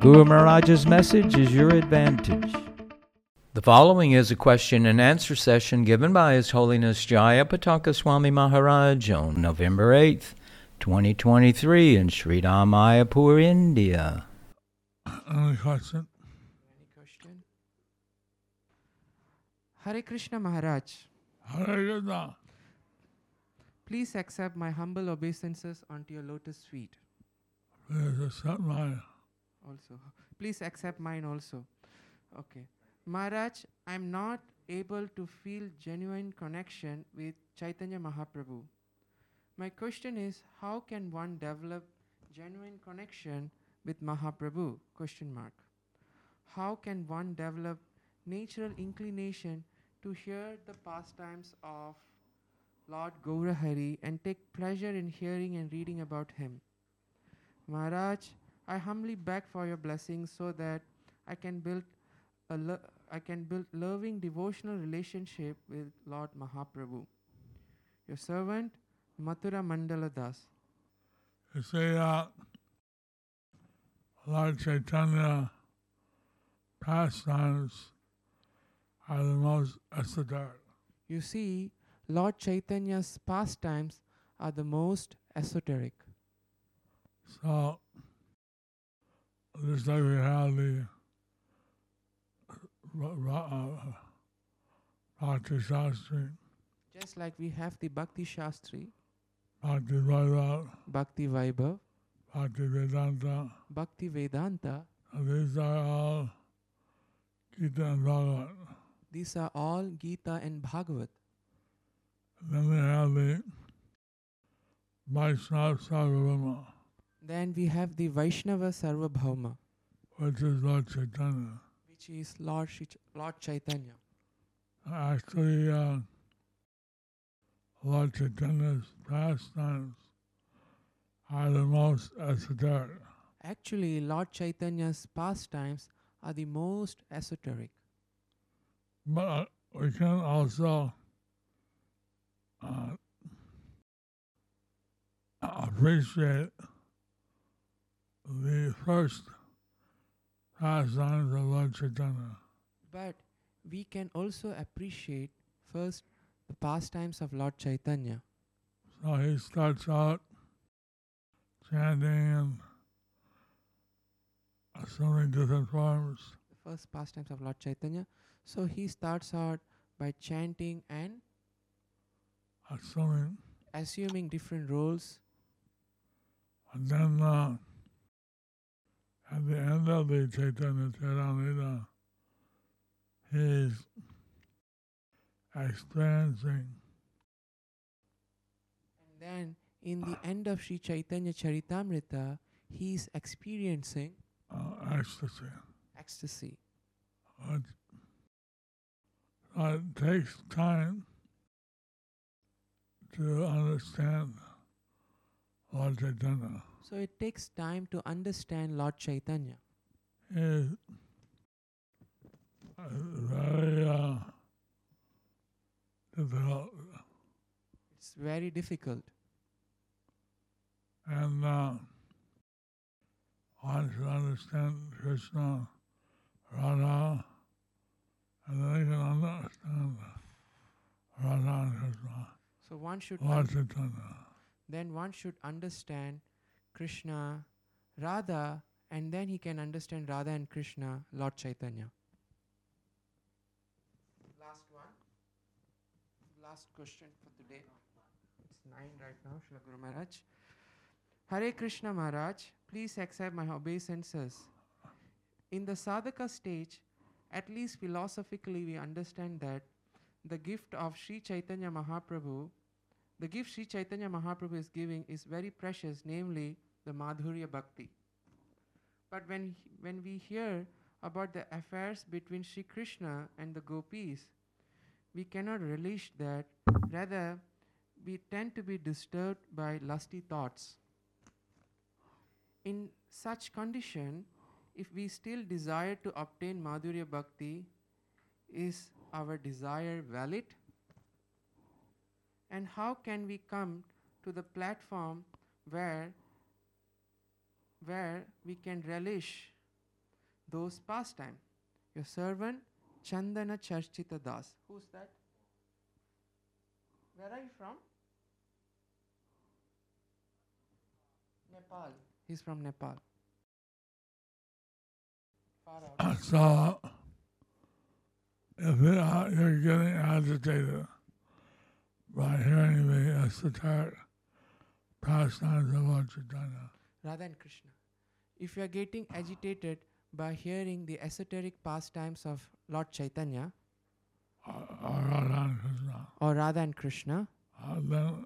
Guru Maharaj's message is your advantage. The following is a question and answer session given by His Holiness Jaya Pataka Swami Maharaj on November 8th, 2023 in Sri Mayapur, India. Any question? Any question? Hare Krishna Maharaj, Hare Krishna. please accept my humble obeisances onto your lotus feet. Please accept my Also, please accept mine also. Okay. Maharaj, I'm not able to feel genuine connection with Chaitanya Mahaprabhu. My question is how can one develop genuine connection with Mahaprabhu? Question mark. How can one develop natural inclination to hear the pastimes of Lord Gaurahari and take pleasure in hearing and reading about him? Maharaj, I humbly beg for your blessings so that I can build a lo- I can build loving devotional relationship with Lord Mahaprabhu. Your servant, Mathura Mandala Das. You see, uh, Lord Chaitanya pastimes are the most esoteric. You see, Lord Chaitanya's pastimes are the most esoteric. So, just like we have the Bhakti Shastri, Just like we have the Bhakti Shastri, Bhakti Vaibhav, Bhakti Vaibhav, Bhakti Vedanta, Bhakti Vedanta, and these are all Gita and Bhagavad. these are all Gita and Bhagavat. Then we have the Vaishnava Sarvabhauma, Then we have the Vaishnava Sarvabhauma, which is Lord Chaitanya. which is Lord, Shri Ch- Lord Chaitanya. Actually, uh, Lord Chaitanya's pastimes are the most esoteric. Actually, Lord Chaitanya's pastimes are the most esoteric. But uh, we can also uh, appreciate the first pastimes of Lord Chaitanya. But we can also appreciate first the pastimes of Lord Chaitanya. So he starts out chanting in so many different forms. The first pastimes of Lord Chaitanya. So he starts out by chanting and assuming, assuming different roles. and then uh, at the end of the Chaitanya Charitamrita, he's experiencing And then in the end of Sri Chaitanya Charitamrita, he is experiencing uh, ecstasy. ecstasy. It, it takes time to understand Lord Chaitanya. So it takes time to understand Lord Chaitanya. Is very uh, difficult. It's very difficult. And uh, one should understand Krishna, Radha, and then you can understand Radha and Krishna, So one should Lord un- Chaitanya. then one should understand Krishna, Radha, and then he can understand Radha and Krishna, Lord Chaitanya. Last one. Last question for today. It's nine right now, Srila Guru Maharaj. Hare Krishna Maharaj, please accept my obeisances. In the sadhaka stage, at least philosophically, we understand that the gift of Sri Chaitanya Mahaprabhu the gift Sri Chaitanya Mahaprabhu is giving is very precious, namely the Madhurya Bhakti. But when, he- when we hear about the affairs between Sri Krishna and the gopis, we cannot relish that. Rather, we tend to be disturbed by lusty thoughts. In such condition, if we still desire to obtain Madhurya Bhakti, is our desire valid? And how can we come to the platform where, where we can relish those pastime? Your servant Chandana Charchita Das. Who's that? Where are you from? Nepal. He's from Nepal. So, if you are, you're getting agitated by hearing the esoteric pastimes of Lord Chaitanya, Radha and Krishna. If you are getting agitated by hearing the esoteric pastimes of Lord Chaitanya or, or Radha and Krishna, or Radha and Krishna, uh, then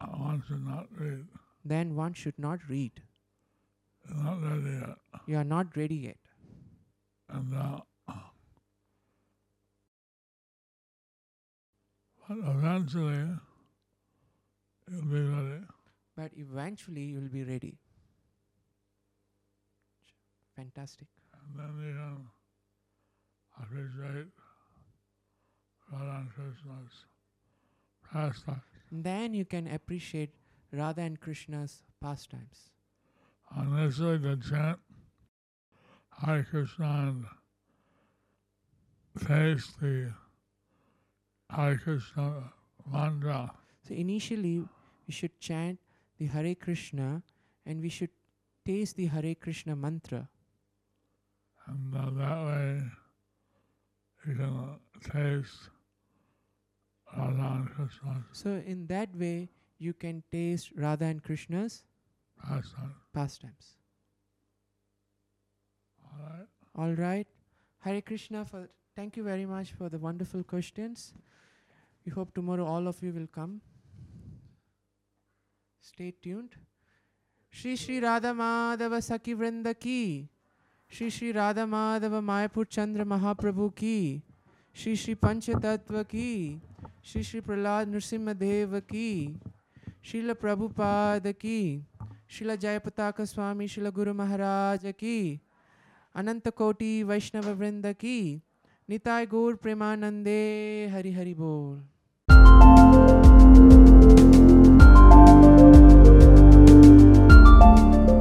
uh, one should not read. then one should not read. You're not ready yet. You are not ready yet. And uh, eventually you'll be ready. But eventually you will be ready. Fantastic. And then you can appreciate Radha and Krishna's pastime. Then you can appreciate Radha and Krishna's pastimes. The chant Hare Krishna and taste the Hare Krishna mantra. So initially we should chant the Hare Krishna and we should taste the Hare Krishna mantra. And uh, that way you can taste Radha and Krishna's So in that way you can taste Radha and Krishna's pastime. pastimes. All right? All right. Hare Krishna for thank you very much for the wonderful questions. We hope tomorrow all of you will come. Stay tuned. Shri Shri Radha Madhava Saki Vrinda ki. Shri Shri Radha Madhava Mayapur Chandra Mahaprabhu ki. Shri Shri Panchatattva ki. Shri Shri Prahlad Nrsimha Deva ki. Srila Prabhupada ki. Srila Jayapataka Swami Srila Guru Maharaj ki. अनंत कोटि वैष्णव वृंद की निताय गौर प्रेमानंदे हरि हरि बोल